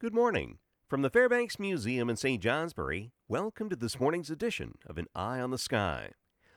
Good morning. From the Fairbanks Museum in St. Johnsbury, welcome to this morning's edition of An Eye on the Sky.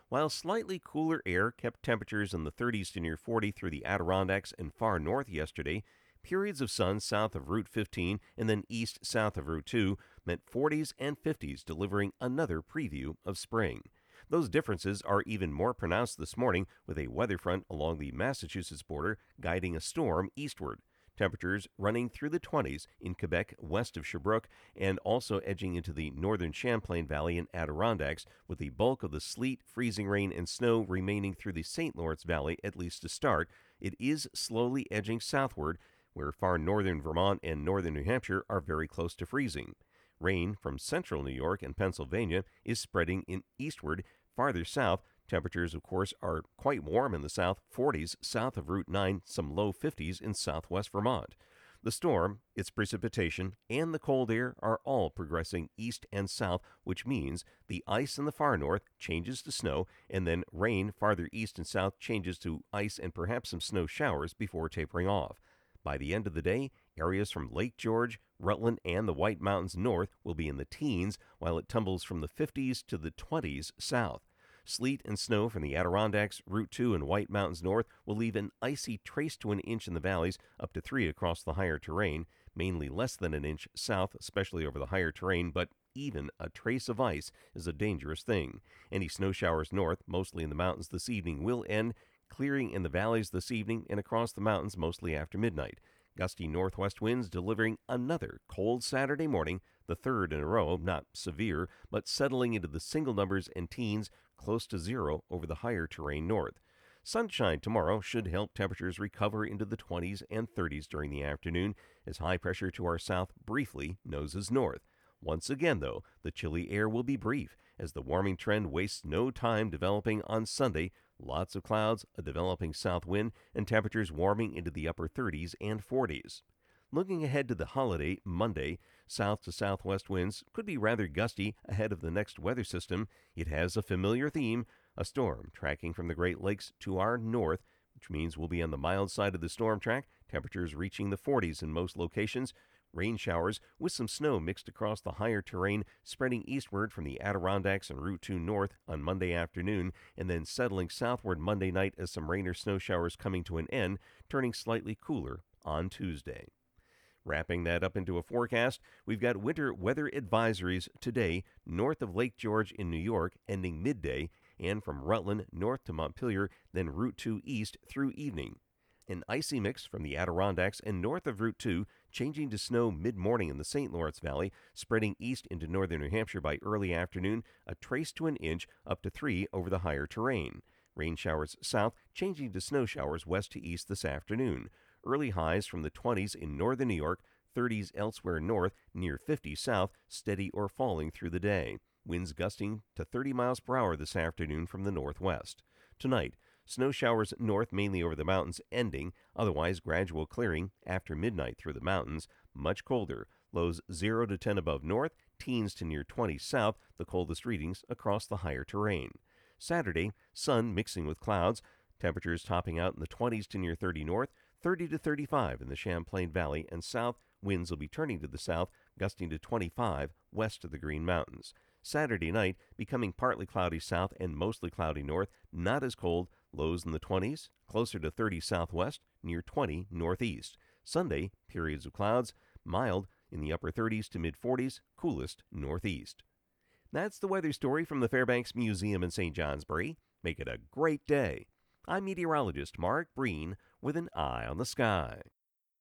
While slightly cooler air kept temperatures in the 30s to near 40 through the Adirondacks and far north yesterday, periods of sun south of Route 15 and then east south of Route 2 meant 40s and 50s, delivering another preview of spring. Those differences are even more pronounced this morning with a weather front along the Massachusetts border guiding a storm eastward. Temperatures running through the 20s in Quebec west of Sherbrooke and also edging into the northern Champlain Valley and Adirondacks, with the bulk of the sleet, freezing rain, and snow remaining through the St. Lawrence Valley at least to start. It is slowly edging southward, where far northern Vermont and northern New Hampshire are very close to freezing. Rain from central New York and Pennsylvania is spreading in eastward farther south Temperatures, of course, are quite warm in the south 40s south of Route 9, some low 50s in southwest Vermont. The storm, its precipitation, and the cold air are all progressing east and south, which means the ice in the far north changes to snow, and then rain farther east and south changes to ice and perhaps some snow showers before tapering off. By the end of the day, areas from Lake George, Rutland, and the White Mountains north will be in the teens, while it tumbles from the 50s to the 20s south. Sleet and snow from the Adirondacks, Route 2, and White Mountains north will leave an icy trace to an inch in the valleys, up to three across the higher terrain, mainly less than an inch south, especially over the higher terrain, but even a trace of ice is a dangerous thing. Any snow showers north, mostly in the mountains this evening, will end, clearing in the valleys this evening and across the mountains mostly after midnight. Gusty northwest winds delivering another cold Saturday morning, the third in a row, not severe, but settling into the single numbers and teens close to zero over the higher terrain north. Sunshine tomorrow should help temperatures recover into the 20s and 30s during the afternoon as high pressure to our south briefly noses north. Once again, though, the chilly air will be brief as the warming trend wastes no time developing on Sunday. Lots of clouds, a developing south wind, and temperatures warming into the upper 30s and 40s. Looking ahead to the holiday, Monday, south to southwest winds could be rather gusty ahead of the next weather system. It has a familiar theme a storm tracking from the Great Lakes to our north, which means we'll be on the mild side of the storm track, temperatures reaching the 40s in most locations. Rain showers with some snow mixed across the higher terrain, spreading eastward from the Adirondacks and Route 2 north on Monday afternoon, and then settling southward Monday night as some rain or snow showers coming to an end, turning slightly cooler on Tuesday. Wrapping that up into a forecast, we've got winter weather advisories today north of Lake George in New York, ending midday, and from Rutland north to Montpelier, then Route 2 east through evening. An icy mix from the Adirondacks and north of Route 2, changing to snow mid morning in the St. Lawrence Valley, spreading east into northern New Hampshire by early afternoon, a trace to an inch up to 3 over the higher terrain. Rain showers south, changing to snow showers west to east this afternoon. Early highs from the 20s in northern New York, 30s elsewhere north, near 50 south, steady or falling through the day. Winds gusting to 30 miles per hour this afternoon from the northwest. Tonight, Snow showers north, mainly over the mountains, ending, otherwise gradual clearing after midnight through the mountains. Much colder. Lows 0 to 10 above north, teens to near 20 south, the coldest readings across the higher terrain. Saturday, sun mixing with clouds, temperatures topping out in the 20s to near 30 north, 30 to 35 in the Champlain Valley and south. Winds will be turning to the south, gusting to 25 west of the Green Mountains. Saturday night, becoming partly cloudy south and mostly cloudy north, not as cold, lows in the 20s, closer to 30 southwest, near 20 northeast. Sunday, periods of clouds, mild in the upper 30s to mid 40s, coolest northeast. That's the weather story from the Fairbanks Museum in St. Johnsbury. Make it a great day. I'm meteorologist Mark Breen with an eye on the sky.